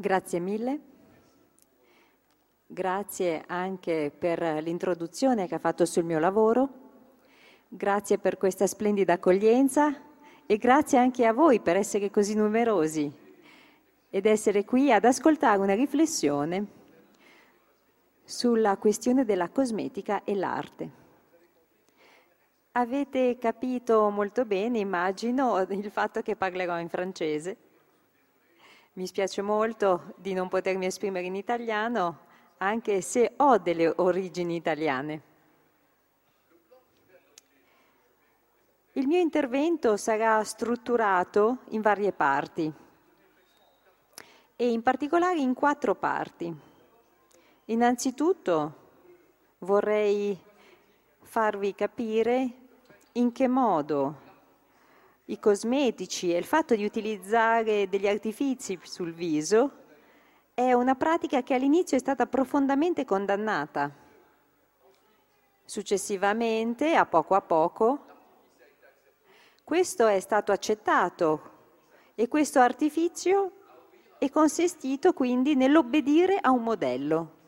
Grazie mille. Grazie anche per l'introduzione che ha fatto sul mio lavoro. Grazie per questa splendida accoglienza e grazie anche a voi per essere così numerosi ed essere qui ad ascoltare una riflessione sulla questione della cosmetica e l'arte. Avete capito molto bene, immagino, il fatto che parlerò in francese. Mi spiace molto di non potermi esprimere in italiano, anche se ho delle origini italiane. Il mio intervento sarà strutturato in varie parti e in particolare in quattro parti. Innanzitutto vorrei farvi capire in che modo i cosmetici e il fatto di utilizzare degli artifici sul viso è una pratica che all'inizio è stata profondamente condannata. Successivamente, a poco a poco, questo è stato accettato e questo artificio è consistito quindi nell'obbedire a un modello.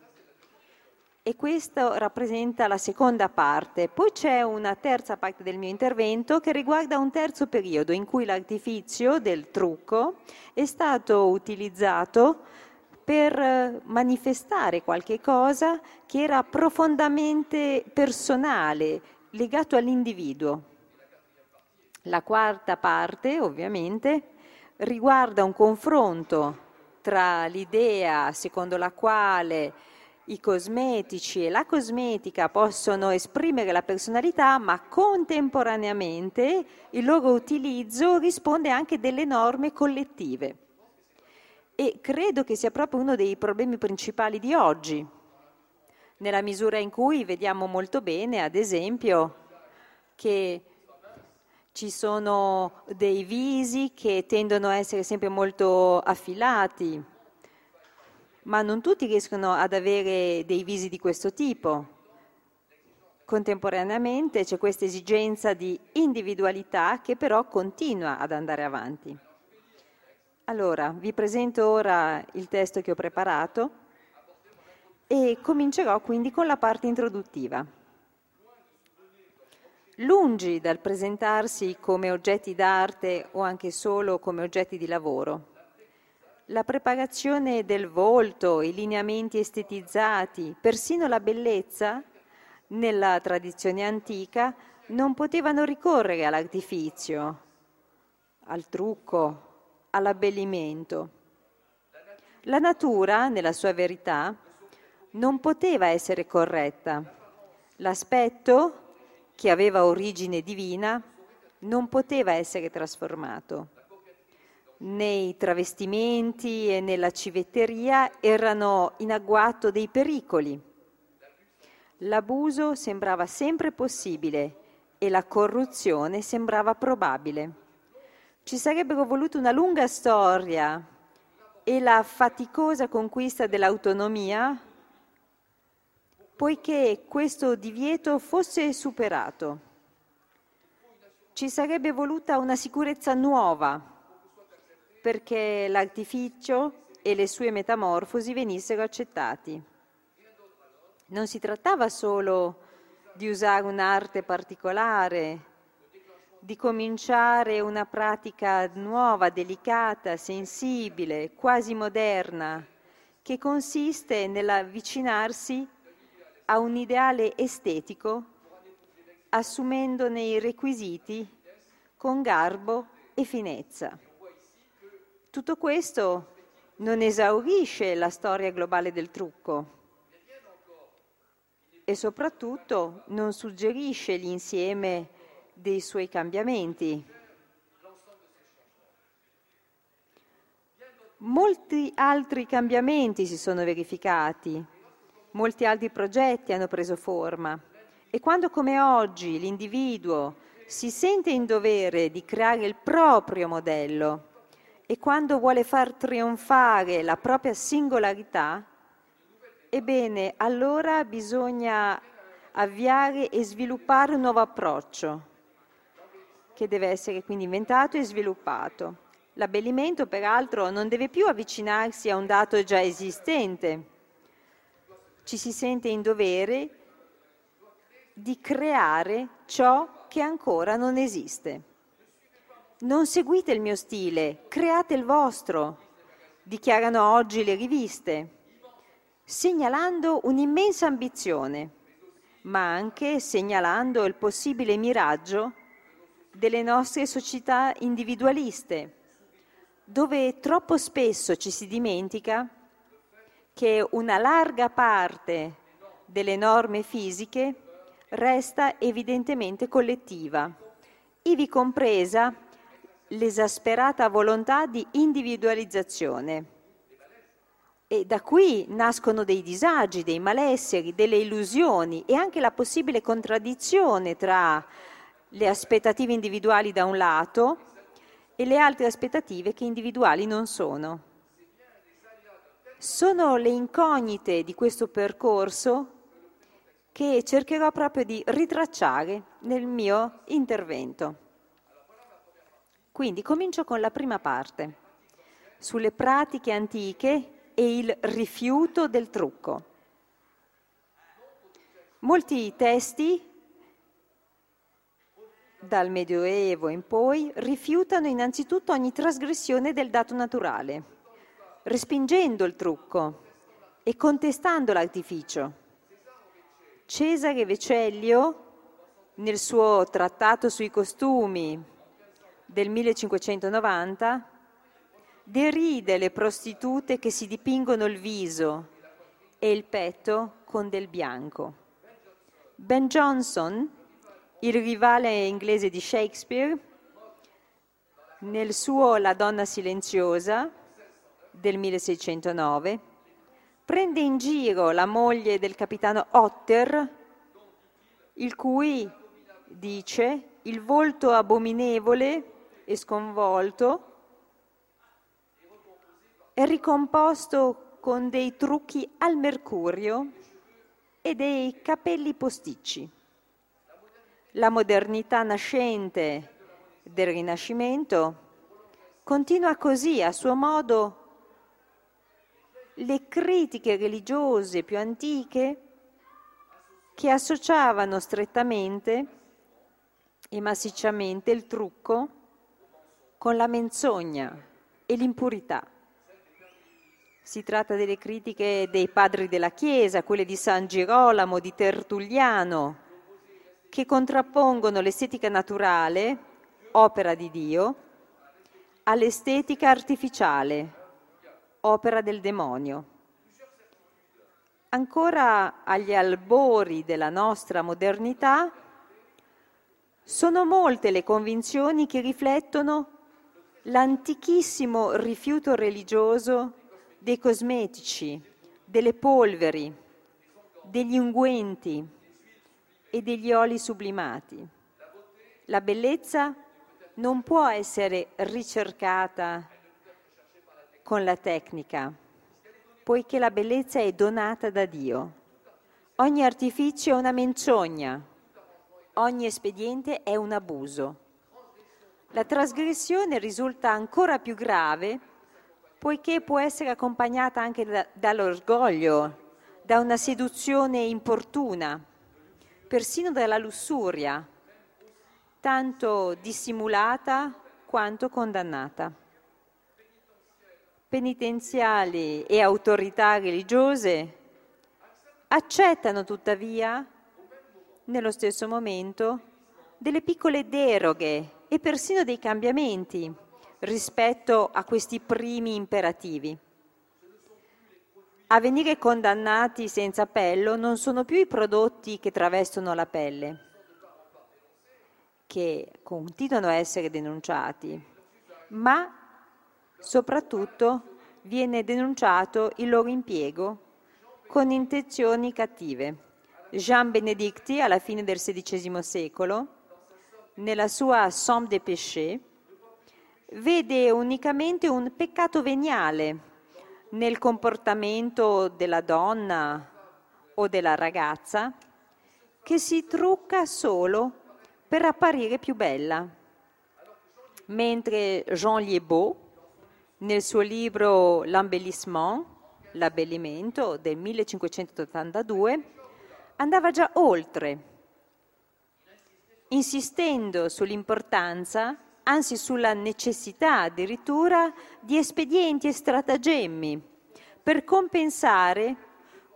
E questo rappresenta la seconda parte. Poi c'è una terza parte del mio intervento che riguarda un terzo periodo in cui l'artificio del trucco è stato utilizzato per manifestare qualche cosa che era profondamente personale, legato all'individuo. La quarta parte, ovviamente, riguarda un confronto tra l'idea secondo la quale i cosmetici e la cosmetica possono esprimere la personalità, ma contemporaneamente il loro utilizzo risponde anche delle norme collettive. E credo che sia proprio uno dei problemi principali di oggi, nella misura in cui vediamo molto bene, ad esempio, che ci sono dei visi che tendono a essere sempre molto affilati, ma non tutti riescono ad avere dei visi di questo tipo. Contemporaneamente c'è questa esigenza di individualità che però continua ad andare avanti. Allora, vi presento ora il testo che ho preparato e comincerò quindi con la parte introduttiva. Lungi dal presentarsi come oggetti d'arte o anche solo come oggetti di lavoro, la preparazione del volto, i lineamenti estetizzati, persino la bellezza, nella tradizione antica, non potevano ricorrere all'artificio, al trucco, all'abbellimento. La natura, nella sua verità, non poteva essere corretta. L'aspetto, che aveva origine divina, non poteva essere trasformato nei travestimenti e nella civetteria erano in agguato dei pericoli. L'abuso sembrava sempre possibile e la corruzione sembrava probabile. Ci sarebbero volute una lunga storia e la faticosa conquista dell'autonomia poiché questo divieto fosse superato. Ci sarebbe voluta una sicurezza nuova perché l'artificio e le sue metamorfosi venissero accettati. Non si trattava solo di usare un'arte particolare, di cominciare una pratica nuova, delicata, sensibile, quasi moderna, che consiste nell'avvicinarsi a un ideale estetico assumendone i requisiti con garbo e finezza. Tutto questo non esaurisce la storia globale del trucco e soprattutto non suggerisce l'insieme dei suoi cambiamenti. Molti altri cambiamenti si sono verificati, molti altri progetti hanno preso forma e quando come oggi l'individuo si sente in dovere di creare il proprio modello, e quando vuole far trionfare la propria singolarità, ebbene allora bisogna avviare e sviluppare un nuovo approccio che deve essere quindi inventato e sviluppato. L'abbellimento, peraltro, non deve più avvicinarsi a un dato già esistente. Ci si sente in dovere di creare ciò che ancora non esiste. Non seguite il mio stile, create il vostro, dichiarano oggi le riviste, segnalando un'immensa ambizione, ma anche segnalando il possibile miraggio delle nostre società individualiste, dove troppo spesso ci si dimentica che una larga parte delle norme fisiche resta evidentemente collettiva, ivi compresa l'esasperata volontà di individualizzazione. E da qui nascono dei disagi, dei malesseri, delle illusioni e anche la possibile contraddizione tra le aspettative individuali da un lato e le altre aspettative che individuali non sono. Sono le incognite di questo percorso che cercherò proprio di ritracciare nel mio intervento. Quindi comincio con la prima parte, sulle pratiche antiche e il rifiuto del trucco. Molti testi dal Medioevo in poi, rifiutano innanzitutto ogni trasgressione del dato naturale, respingendo il trucco e contestando l'artificio. Cesare Vecellio, nel suo trattato sui costumi del 1590, deride le prostitute che si dipingono il viso e il petto con del bianco. Ben Jonson, il rivale inglese di Shakespeare, nel suo La donna silenziosa del 1609, prende in giro la moglie del capitano Otter, il cui, dice, il volto abominevole e sconvolto è ricomposto con dei trucchi al mercurio e dei capelli posticci. La modernità nascente del Rinascimento continua così a suo modo le critiche religiose più antiche che associavano strettamente e massicciamente il trucco con la menzogna e l'impurità. Si tratta delle critiche dei padri della Chiesa, quelle di San Girolamo, di Tertulliano, che contrappongono l'estetica naturale, opera di Dio, all'estetica artificiale, opera del demonio. Ancora agli albori della nostra modernità, sono molte le convinzioni che riflettono l'antichissimo rifiuto religioso dei cosmetici, delle polveri, degli unguenti, e degli oli sublimati. La bellezza non può essere ricercata con la tecnica, poiché la bellezza è donata da Dio. Ogni artificio è una menzogna, ogni espediente è un abuso. La trasgressione risulta ancora più grave poiché può essere accompagnata anche da, dall'orgoglio, da una seduzione importuna persino dalla lussuria, tanto dissimulata quanto condannata. Penitenziali e autorità religiose accettano tuttavia, nello stesso momento, delle piccole deroghe e persino dei cambiamenti rispetto a questi primi imperativi. A venire condannati senza appello non sono più i prodotti che travestono la pelle, che continuano a essere denunciati, ma soprattutto viene denunciato il loro impiego con intenzioni cattive. Jean Benedicti, alla fine del XVI secolo, nella sua Somme des péchés, vede unicamente un peccato veniale nel comportamento della donna o della ragazza che si trucca solo per apparire più bella. mentre Jean Liébaud, nel suo libro L'embellissement, l'abbellimento del 1582, andava già oltre, insistendo sull'importanza, anzi sulla necessità addirittura di espedienti e stratagemmi per compensare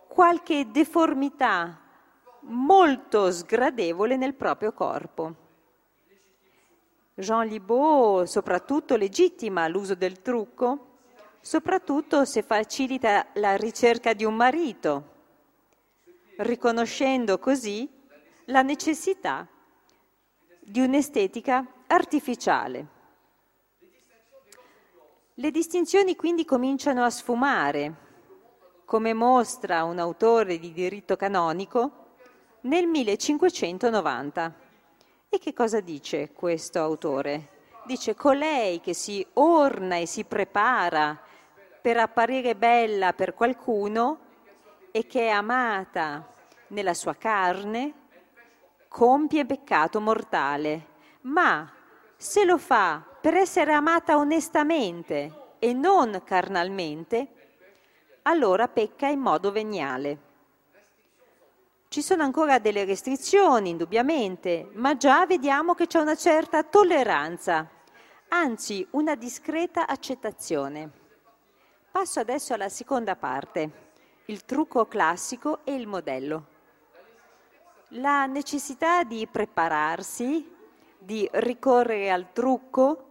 qualche deformità molto sgradevole nel proprio corpo. Jean Libaud soprattutto legittima l'uso del trucco, soprattutto se facilita la ricerca di un marito, riconoscendo così la necessità di un'estetica artificiale. Le distinzioni quindi cominciano a sfumare, come mostra un autore di diritto canonico nel 1590. E che cosa dice questo autore? Dice colei che si orna e si prepara per apparire bella per qualcuno e che è amata nella sua carne, compie peccato mortale, ma se lo fa per essere amata onestamente e non carnalmente, allora pecca in modo veniale. Ci sono ancora delle restrizioni, indubbiamente, ma già vediamo che c'è una certa tolleranza, anzi una discreta accettazione. Passo adesso alla seconda parte, il trucco classico e il modello. La necessità di prepararsi, di ricorrere al trucco,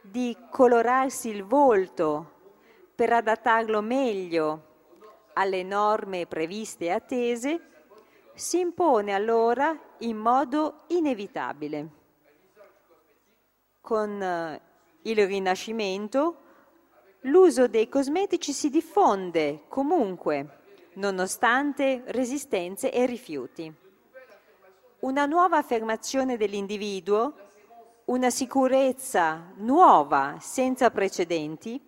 di colorarsi il volto per adattarlo meglio alle norme previste e attese, si impone allora in modo inevitabile. Con eh, il Rinascimento l'uso dei cosmetici si diffonde comunque, nonostante resistenze e rifiuti. Una nuova affermazione dell'individuo, una sicurezza nuova senza precedenti,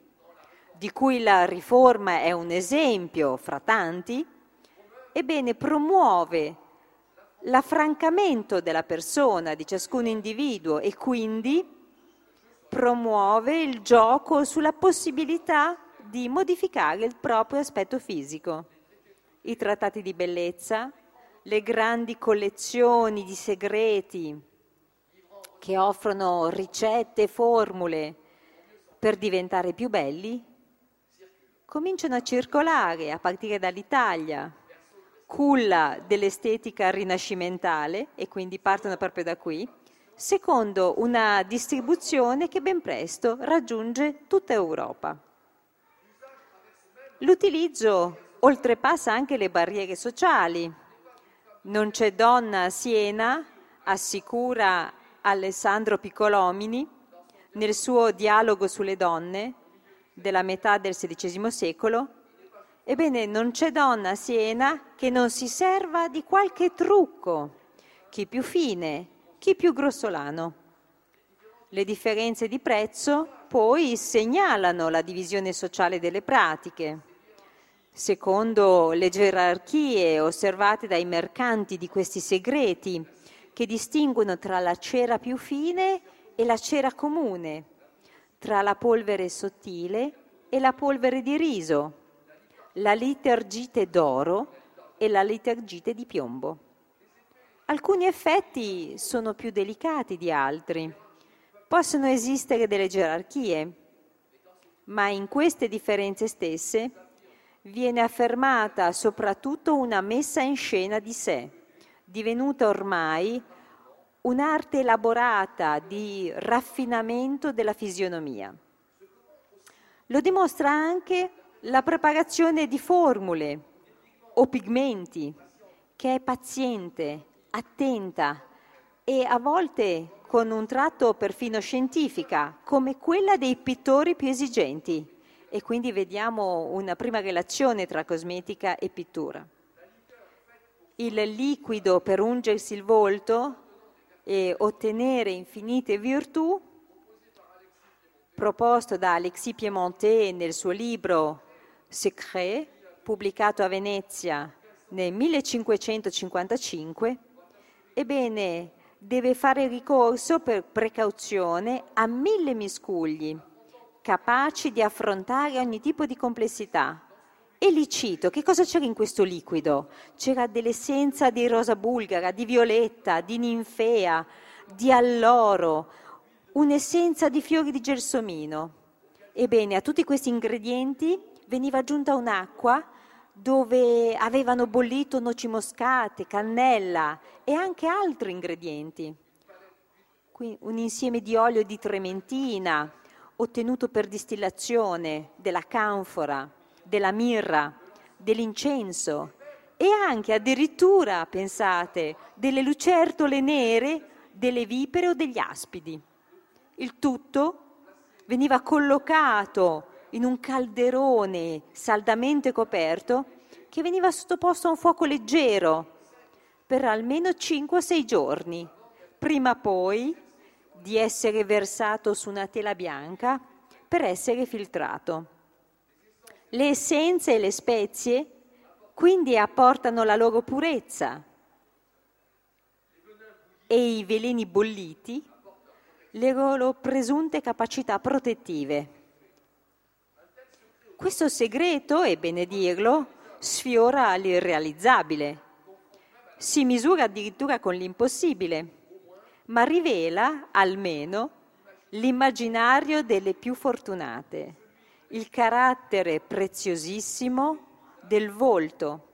di cui la riforma è un esempio fra tanti, ebbene promuove l'affrancamento della persona, di ciascun individuo e quindi promuove il gioco sulla possibilità di modificare il proprio aspetto fisico. I trattati di bellezza, le grandi collezioni di segreti che offrono ricette e formule per diventare più belli cominciano a circolare a partire dall'Italia, culla dell'estetica rinascimentale, e quindi partono proprio da qui, secondo una distribuzione che ben presto raggiunge tutta Europa. L'utilizzo oltrepassa anche le barriere sociali. Non c'è donna a Siena, assicura Alessandro Piccolomini nel suo dialogo sulle donne, della metà del XVI secolo, ebbene non c'è donna a Siena che non si serva di qualche trucco, chi più fine, chi più grossolano. Le differenze di prezzo poi segnalano la divisione sociale delle pratiche. Secondo le gerarchie osservate dai mercanti di questi segreti, che distinguono tra la cera più fine e la cera comune, tra la polvere sottile e la polvere di riso, la litergite d'oro e la litergite di piombo. Alcuni effetti sono più delicati di altri. Possono esistere delle gerarchie, ma in queste differenze stesse viene affermata soprattutto una messa in scena di sé, divenuta ormai un'arte elaborata di raffinamento della fisionomia. Lo dimostra anche la preparazione di formule o pigmenti, che è paziente, attenta e a volte con un tratto perfino scientifica, come quella dei pittori più esigenti. E quindi vediamo una prima relazione tra cosmetica e pittura. Il liquido per ungersi il volto e ottenere infinite virtù, proposto da Alexis Piemontet nel suo libro Secret, pubblicato a Venezia nel 1555, ebbene deve fare ricorso per precauzione a mille miscugli, capaci di affrontare ogni tipo di complessità. E li cito, che cosa c'era in questo liquido? C'era dell'essenza di rosa bulgara, di violetta, di ninfea, di alloro, un'essenza di fiori di gelsomino. Ebbene, a tutti questi ingredienti veniva aggiunta un'acqua dove avevano bollito noci moscate, cannella e anche altri ingredienti. Qui un insieme di olio di trementina ottenuto per distillazione della canfora, della mirra, dell'incenso e anche addirittura, pensate, delle lucertole nere, delle vipere o degli aspidi. Il tutto veniva collocato in un calderone saldamente coperto che veniva sottoposto a un fuoco leggero per almeno 5-6 giorni, prima poi di essere versato su una tela bianca per essere filtrato. Le essenze e le spezie quindi apportano la loro purezza e i veleni bolliti le loro presunte capacità protettive. Questo segreto, è bene dirlo, sfiora l'irrealizzabile. Si misura addirittura con l'impossibile, ma rivela almeno l'immaginario delle più fortunate, il carattere preziosissimo del volto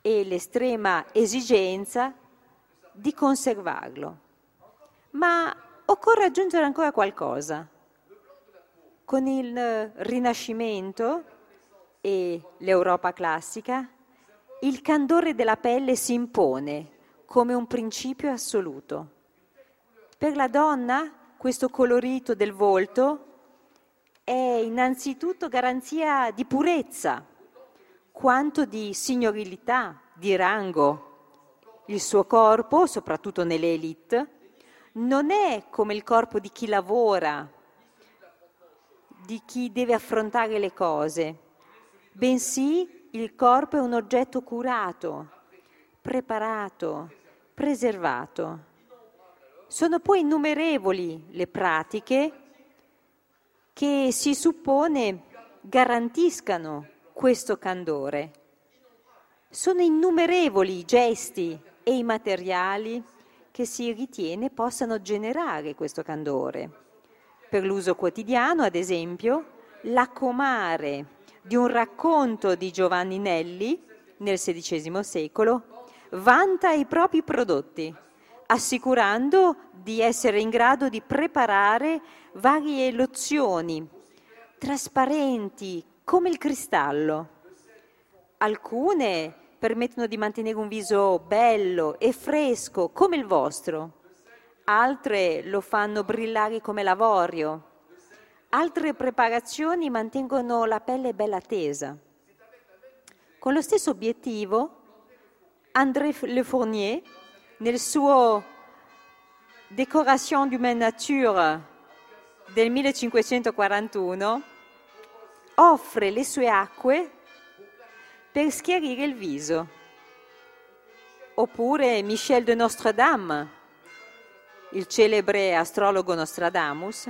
e l'estrema esigenza di conservarlo. Ma occorre aggiungere ancora qualcosa con il Rinascimento e l'Europa classica, il candore della pelle si impone come un principio assoluto. Per la donna questo colorito del volto è innanzitutto garanzia di purezza, quanto di signorilità, di rango. Il suo corpo, soprattutto nelle elite, non è come il corpo di chi lavora di chi deve affrontare le cose, bensì il corpo è un oggetto curato, preparato, preservato. Sono poi innumerevoli le pratiche che si suppone garantiscano questo candore. Sono innumerevoli i gesti e i materiali che si ritiene possano generare questo candore per l'uso quotidiano, ad esempio, la comare di un racconto di Giovanni Nelli nel XVI secolo vanta i propri prodotti, assicurando di essere in grado di preparare varie lozioni trasparenti come il cristallo. Alcune permettono di mantenere un viso bello e fresco come il vostro altre lo fanno brillare come l'avorio, altre preparazioni mantengono la pelle bella tesa. Con lo stesso obiettivo, André Le Fournier, nel suo Décoration d'humaine nature del 1541, offre le sue acque per schiarire il viso. Oppure Michel de Notre Dame, il celebre astrologo Nostradamus,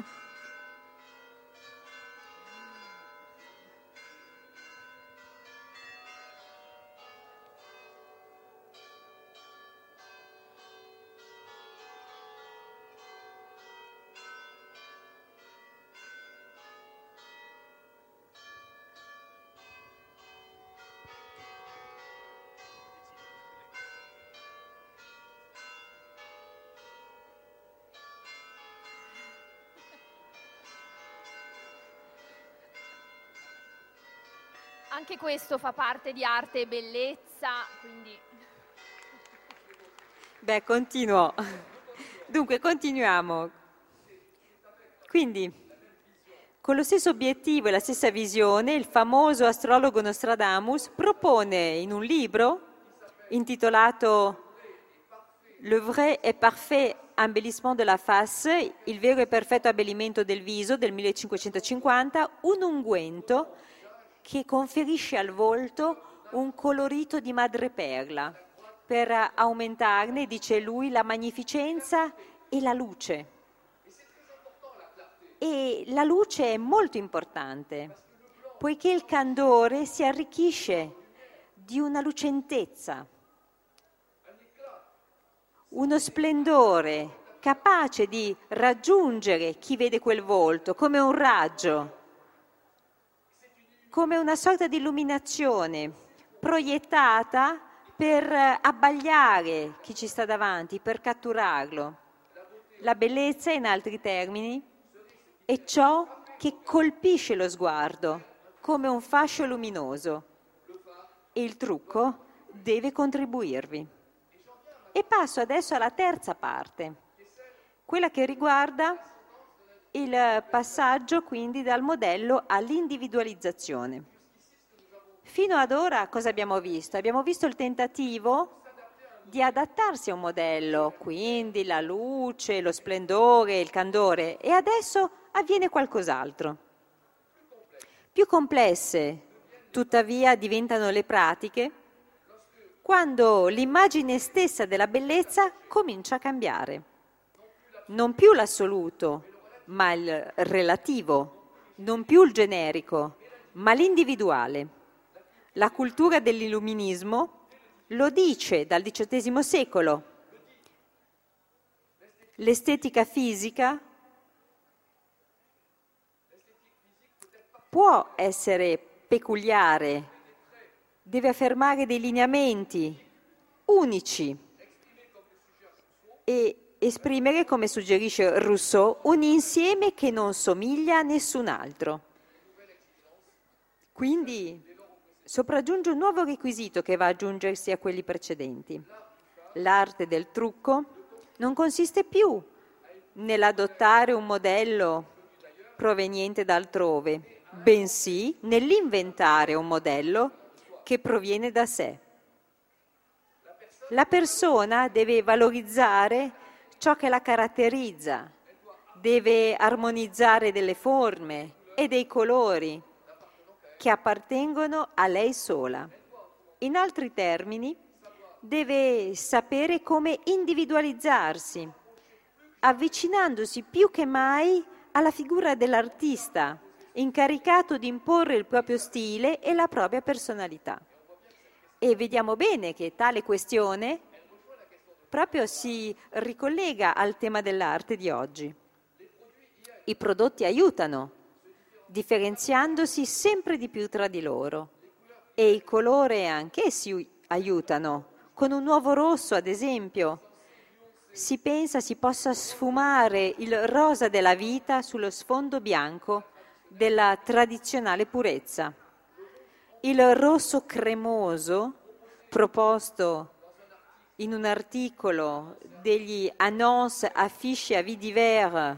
questo fa parte di arte e bellezza, quindi... Beh, continuo. Dunque, continuiamo. Quindi, con lo stesso obiettivo e la stessa visione, il famoso astrologo Nostradamus propone in un libro intitolato Le vrai et parfait embellissement de la face, il vero e perfetto abbellimento del viso del 1550, un unguento che conferisce al volto un colorito di madreperla per aumentarne, dice lui, la magnificenza e la luce. E la luce è molto importante, poiché il candore si arricchisce di una lucentezza, uno splendore capace di raggiungere chi vede quel volto come un raggio, come una sorta di illuminazione proiettata per abbagliare chi ci sta davanti, per catturarlo. La bellezza, in altri termini, è ciò che colpisce lo sguardo come un fascio luminoso e il trucco deve contribuirvi. E passo adesso alla terza parte, quella che riguarda il passaggio quindi dal modello all'individualizzazione. Fino ad ora cosa abbiamo visto? Abbiamo visto il tentativo di adattarsi a un modello, quindi la luce, lo splendore, il candore, e adesso avviene qualcos'altro. Più complesse, tuttavia, diventano le pratiche quando l'immagine stessa della bellezza comincia a cambiare. Non più l'assoluto, ma il relativo, non più il generico, ma l'individuale. La cultura dell'illuminismo lo dice dal XVIII secolo. L'estetica fisica può essere peculiare, deve affermare dei lineamenti unici e esprimere, come suggerisce Rousseau, un insieme che non somiglia a nessun altro. Quindi sopraggiunge un nuovo requisito che va ad aggiungersi a quelli precedenti. L'arte del trucco non consiste più nell'adottare un modello proveniente da altrove, bensì nell'inventare un modello che proviene da sé. La persona deve valorizzare ciò che la caratterizza, deve armonizzare delle forme e dei colori che appartengono a lei sola. In altri termini, deve sapere come individualizzarsi, avvicinandosi più che mai alla figura dell'artista, incaricato di imporre il proprio stile e la propria personalità. E vediamo bene che tale questione proprio si ricollega al tema dell'arte di oggi. I prodotti aiutano differenziandosi sempre di più tra di loro. E i colori anch'essi aiutano. Con un nuovo rosso, ad esempio, si pensa si possa sfumare il rosa della vita sullo sfondo bianco della tradizionale purezza. Il rosso cremoso, proposto in un articolo degli Annonces Affiches à Vie divers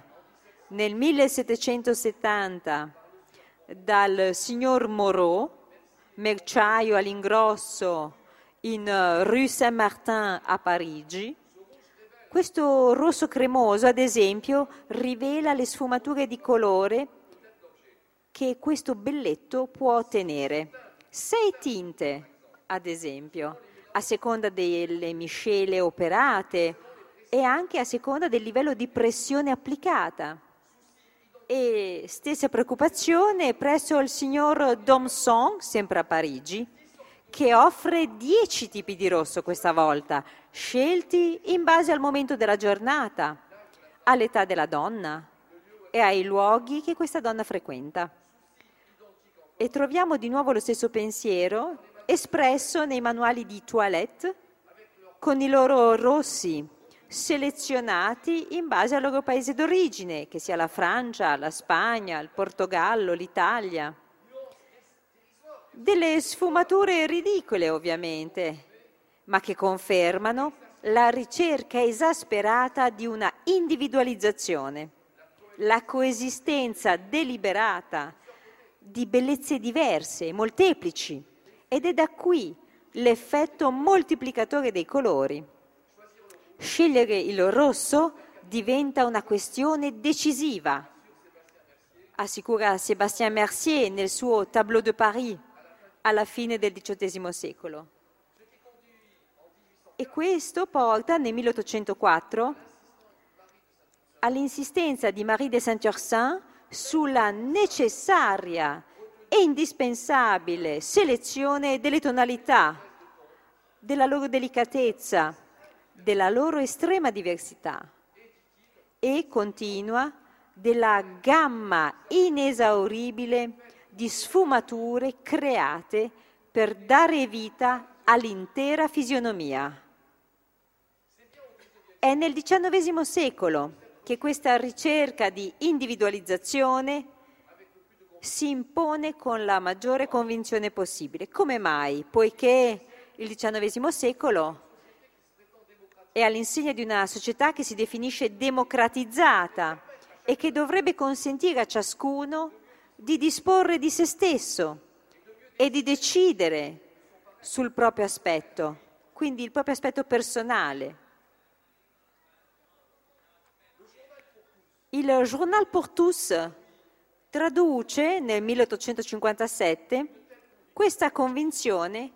nel 1770 dal signor Moreau, merciaio all'ingrosso in eh, Rue Saint-Martin a Parigi. Questo rosso cremoso, ad esempio, rivela le sfumature di colore che questo belletto può ottenere. Sei tinte, ad esempio, a seconda delle miscele operate e anche a seconda del livello di pressione applicata e stessa preoccupazione presso il signor Domson, sempre a Parigi, che offre dieci tipi di rosso questa volta, scelti in base al momento della giornata, all'età della donna e ai luoghi che questa donna frequenta. E troviamo di nuovo lo stesso pensiero espresso nei manuali di toilette con i loro rossi, selezionati in base al loro paese d'origine, che sia la Francia, la Spagna, il Portogallo, l'Italia. Delle sfumature ridicole ovviamente, ma che confermano la ricerca esasperata di una individualizzazione, la coesistenza deliberata di bellezze diverse, molteplici, ed è da qui l'effetto moltiplicatore dei colori Scegliere il rosso diventa una questione decisiva, assicura Sébastien Mercier nel suo Tableau de Paris alla fine del XVIII secolo. E questo porta nel 1804 all'insistenza di Marie de Saint-Ursin sulla necessaria e indispensabile selezione delle tonalità, della loro delicatezza, della loro estrema diversità e continua della gamma inesauribile di sfumature create per dare vita all'intera fisionomia. È nel XIX secolo che questa ricerca di individualizzazione si impone con la maggiore convinzione possibile. Come mai? Poiché il XIX secolo è all'insegna di una società che si definisce democratizzata e che dovrebbe consentire a ciascuno di disporre di se stesso e di decidere sul proprio aspetto, quindi il proprio aspetto personale. Il Journal pour tous traduce nel 1857 questa convinzione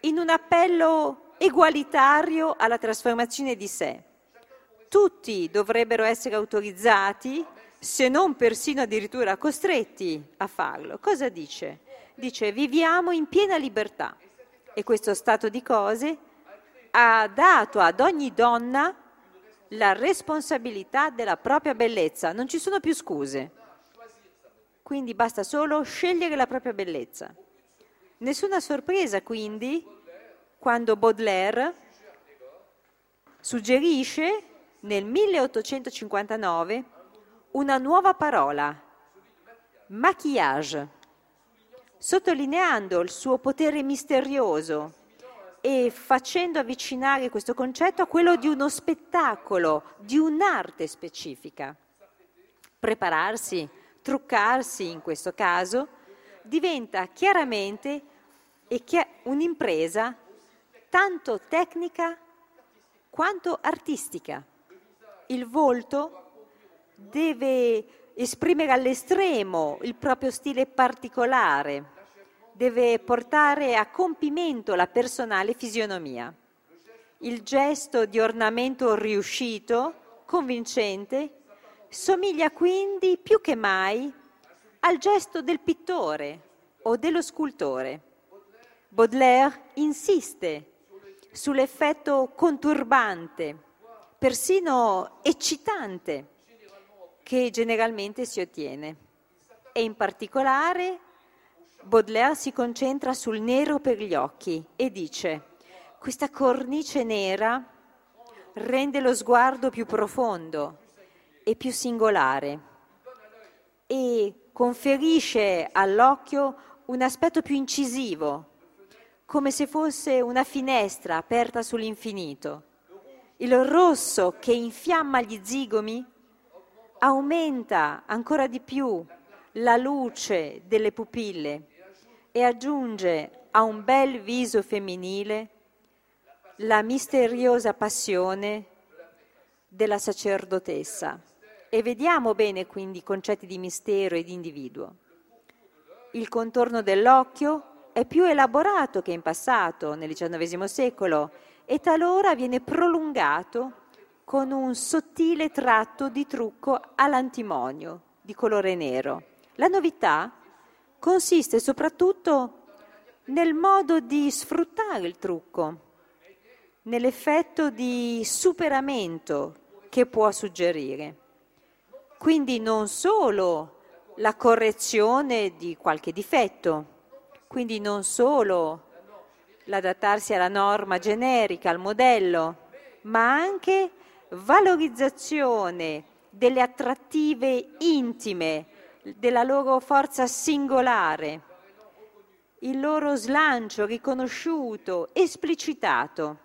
in un appello egualitario alla trasformazione di sé. Tutti dovrebbero essere autorizzati, se non persino addirittura costretti a farlo. Cosa dice? Dice viviamo in piena libertà e questo stato di cose ha dato ad ogni donna la responsabilità della propria bellezza. Non ci sono più scuse. Quindi basta solo scegliere la propria bellezza. Nessuna sorpresa quindi quando Baudelaire suggerisce nel 1859 una nuova parola, maquillage, sottolineando il suo potere misterioso e facendo avvicinare questo concetto a quello di uno spettacolo, di un'arte specifica. Prepararsi, truccarsi in questo caso, diventa chiaramente un'impresa tanto tecnica quanto artistica. Il volto deve esprimere all'estremo il proprio stile particolare, deve portare a compimento la personale fisionomia. Il gesto di ornamento riuscito, convincente, somiglia quindi più che mai al gesto del pittore o dello scultore. Baudelaire insiste sull'effetto conturbante, persino eccitante, che generalmente si ottiene. E in particolare Baudelaire si concentra sul nero per gli occhi e dice questa cornice nera rende lo sguardo più profondo e più singolare e conferisce all'occhio un aspetto più incisivo, come se fosse una finestra aperta sull'infinito. Il rosso che infiamma gli zigomi aumenta ancora di più la luce delle pupille e aggiunge a un bel viso femminile la misteriosa passione della sacerdotessa. E vediamo bene quindi i concetti di mistero e di individuo. Il contorno dell'occhio è più elaborato che in passato, nel XIX secolo, e talora viene prolungato con un sottile tratto di trucco all'antimonio di colore nero. La novità consiste soprattutto nel modo di sfruttare il trucco, nell'effetto di superamento che può suggerire. Quindi non solo la correzione di qualche difetto, quindi non solo l'adattarsi alla norma generica, al modello, ma anche valorizzazione delle attrattive intime, della loro forza singolare, il loro slancio riconosciuto, esplicitato.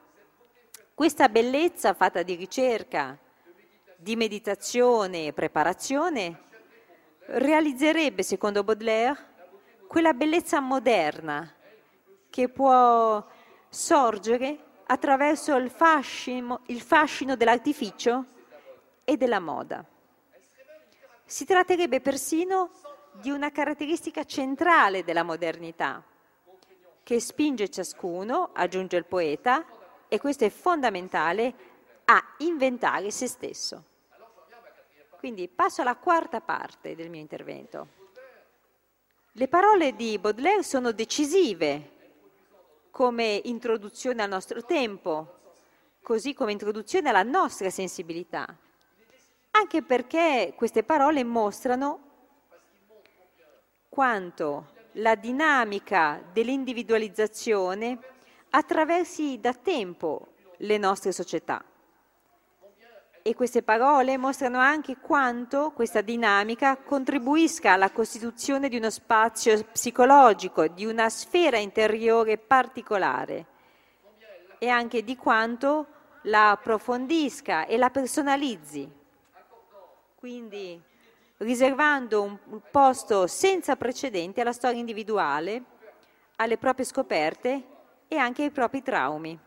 Questa bellezza fatta di ricerca, di meditazione e preparazione realizzerebbe, secondo Baudelaire, quella bellezza moderna che può sorgere attraverso il fascino, il fascino dell'artificio e della moda. Si tratterebbe persino di una caratteristica centrale della modernità, che spinge ciascuno, aggiunge il poeta, e questo è fondamentale, a inventare se stesso. Quindi passo alla quarta parte del mio intervento. Le parole di Baudelaire sono decisive come introduzione al nostro tempo, così come introduzione alla nostra sensibilità, anche perché queste parole mostrano quanto la dinamica dell'individualizzazione attraversi da tempo le nostre società. E queste parole mostrano anche quanto questa dinamica contribuisca alla costituzione di uno spazio psicologico, di una sfera interiore particolare e anche di quanto la approfondisca e la personalizzi. Quindi riservando un posto senza precedenti alla storia individuale, alle proprie scoperte e anche ai propri traumi.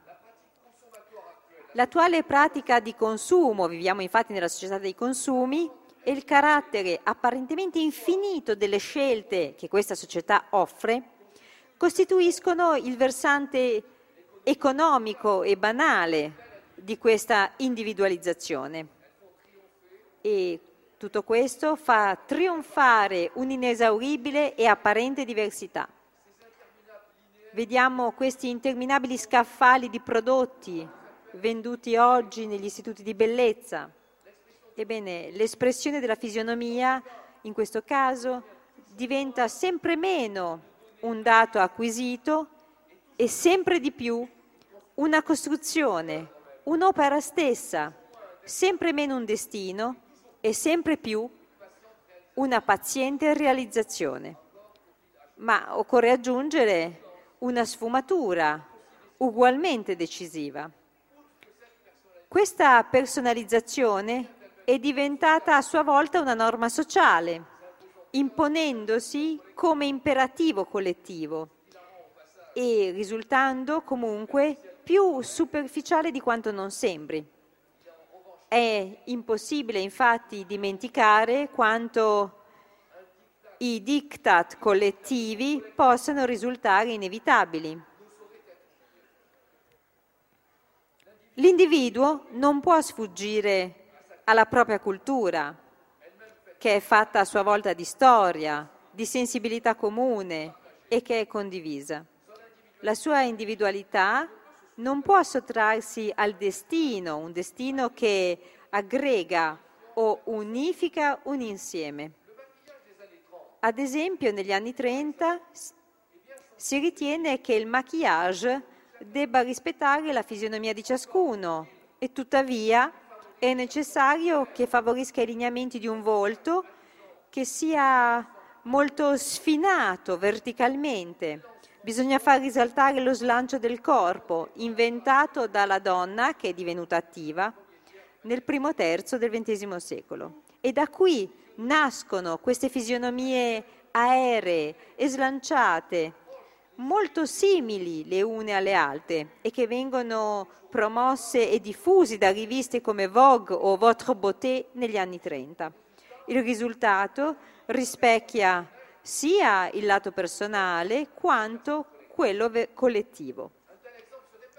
L'attuale pratica di consumo, viviamo infatti nella società dei consumi, e il carattere apparentemente infinito delle scelte che questa società offre costituiscono il versante economico e banale di questa individualizzazione. E tutto questo fa trionfare un'inesauribile e apparente diversità. Vediamo questi interminabili scaffali di prodotti venduti oggi negli istituti di bellezza. Ebbene, l'espressione della fisionomia, in questo caso, diventa sempre meno un dato acquisito e sempre di più una costruzione, un'opera stessa, sempre meno un destino e sempre più una paziente realizzazione. Ma occorre aggiungere una sfumatura ugualmente decisiva. Questa personalizzazione è diventata a sua volta una norma sociale, imponendosi come imperativo collettivo e risultando comunque più superficiale di quanto non sembri. È impossibile infatti dimenticare quanto i diktat collettivi possano risultare inevitabili. L'individuo non può sfuggire alla propria cultura, che è fatta a sua volta di storia, di sensibilità comune e che è condivisa. La sua individualità non può sottrarsi al destino, un destino che aggrega o unifica un insieme. Ad esempio, negli anni 30 si ritiene che il maquillage debba rispettare la fisionomia di ciascuno e tuttavia è necessario che favorisca i lineamenti di un volto che sia molto sfinato verticalmente Bisogna far risaltare lo slancio del corpo, inventato dalla donna che è divenuta attiva nel primo terzo del XX secolo. E da qui nascono queste fisionomie aeree e slanciate, molto simili le une alle altre e che vengono promosse e diffusi da riviste come Vogue o Votre Beauté negli anni 30. Il risultato rispecchia sia il lato personale quanto quello collettivo.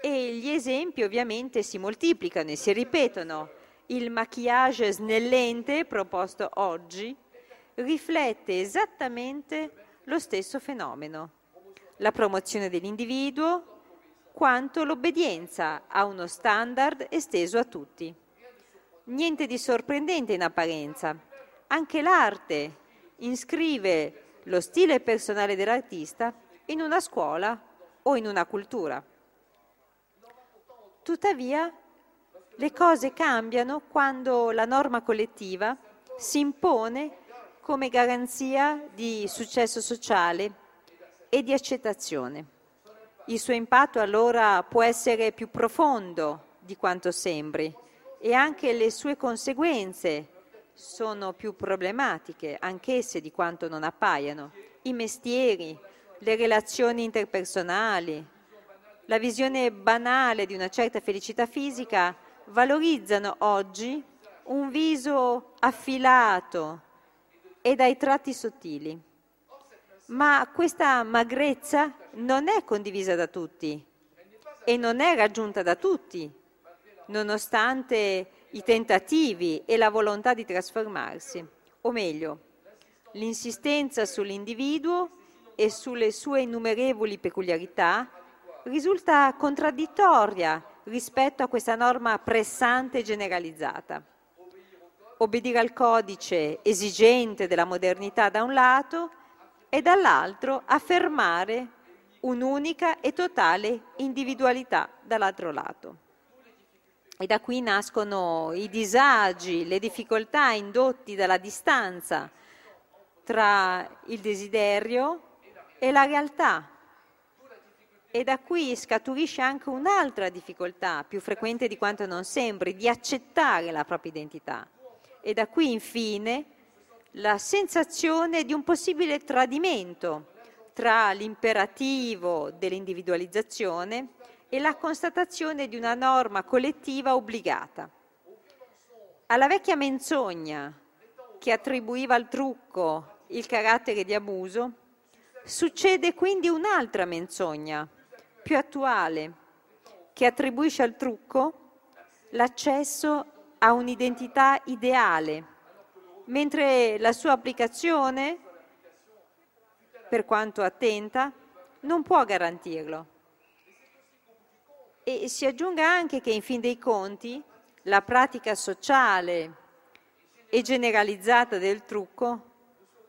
E gli esempi ovviamente si moltiplicano e si ripetono. Il maquillage snellente proposto oggi riflette esattamente lo stesso fenomeno. La promozione dell'individuo quanto l'obbedienza a uno standard esteso a tutti. Niente di sorprendente in apparenza. Anche l'arte iscrive lo stile personale dell'artista in una scuola o in una cultura. Tuttavia, le cose cambiano quando la norma collettiva si impone come garanzia di successo sociale e di accettazione. Il suo impatto allora può essere più profondo di quanto sembri e anche le sue conseguenze sono più problematiche, anch'esse di quanto non appaiano. I mestieri, le relazioni interpersonali, la visione banale di una certa felicità fisica valorizzano oggi un viso affilato e dai tratti sottili. Ma questa magrezza non è condivisa da tutti e non è raggiunta da tutti, nonostante i tentativi e la volontà di trasformarsi, o meglio, l'insistenza sull'individuo e sulle sue innumerevoli peculiarità risulta contraddittoria rispetto a questa norma pressante e generalizzata. Obbedire al codice esigente della modernità da un lato e dall'altro affermare un'unica e totale individualità dall'altro lato. E da qui nascono i disagi, le difficoltà indotti dalla distanza tra il desiderio e la realtà. E da qui scaturisce anche un'altra difficoltà, più frequente di quanto non sembri, di accettare la propria identità. E da qui infine la sensazione di un possibile tradimento tra l'imperativo dell'individualizzazione e la constatazione di una norma collettiva obbligata. Alla vecchia menzogna che attribuiva al trucco il carattere di abuso, succede quindi un'altra menzogna, più attuale, che attribuisce al trucco l'accesso a un'identità ideale, mentre la sua applicazione, per quanto attenta, non può garantirlo. E si aggiunga anche che in fin dei conti la pratica sociale e generalizzata del trucco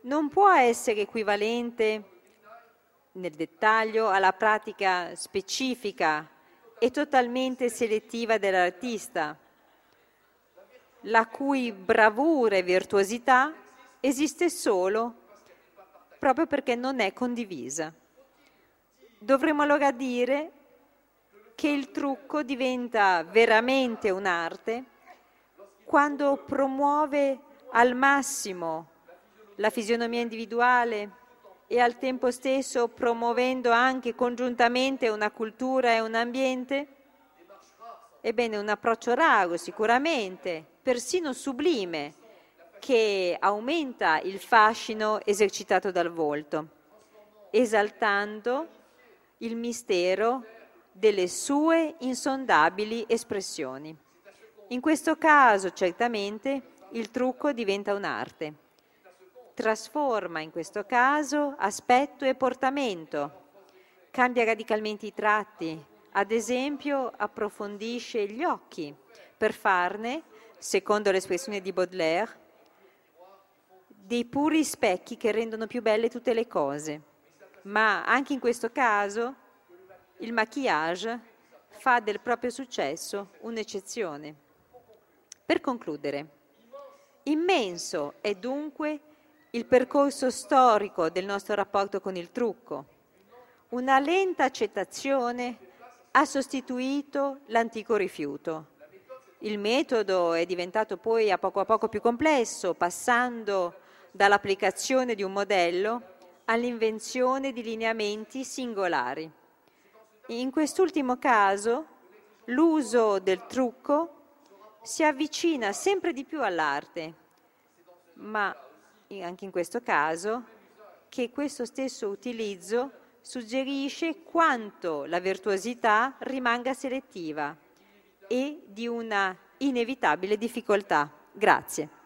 non può essere equivalente nel dettaglio alla pratica specifica e totalmente selettiva dell'artista, la cui bravura e virtuosità esiste solo proprio perché non è condivisa. Dovremmo allora dire che il trucco diventa veramente un'arte quando promuove al massimo la fisionomia individuale e al tempo stesso promuovendo anche congiuntamente una cultura e un ambiente? Ebbene, un approccio raro sicuramente, persino sublime, che aumenta il fascino esercitato dal volto, esaltando il mistero delle sue insondabili espressioni. In questo caso, certamente, il trucco diventa un'arte. Trasforma in questo caso aspetto e portamento, cambia radicalmente i tratti, ad esempio approfondisce gli occhi per farne, secondo l'espressione di Baudelaire, dei puri specchi che rendono più belle tutte le cose. Ma anche in questo caso il maquillage fa del proprio successo un'eccezione. Per concludere, immenso è dunque il percorso storico del nostro rapporto con il trucco. Una lenta accettazione ha sostituito l'antico rifiuto. Il metodo è diventato poi a poco a poco più complesso, passando dall'applicazione di un modello all'invenzione di lineamenti singolari. In quest'ultimo caso l'uso del trucco si avvicina sempre di più all'arte, ma anche in questo caso che questo stesso utilizzo suggerisce quanto la virtuosità rimanga selettiva e di una inevitabile difficoltà. Grazie.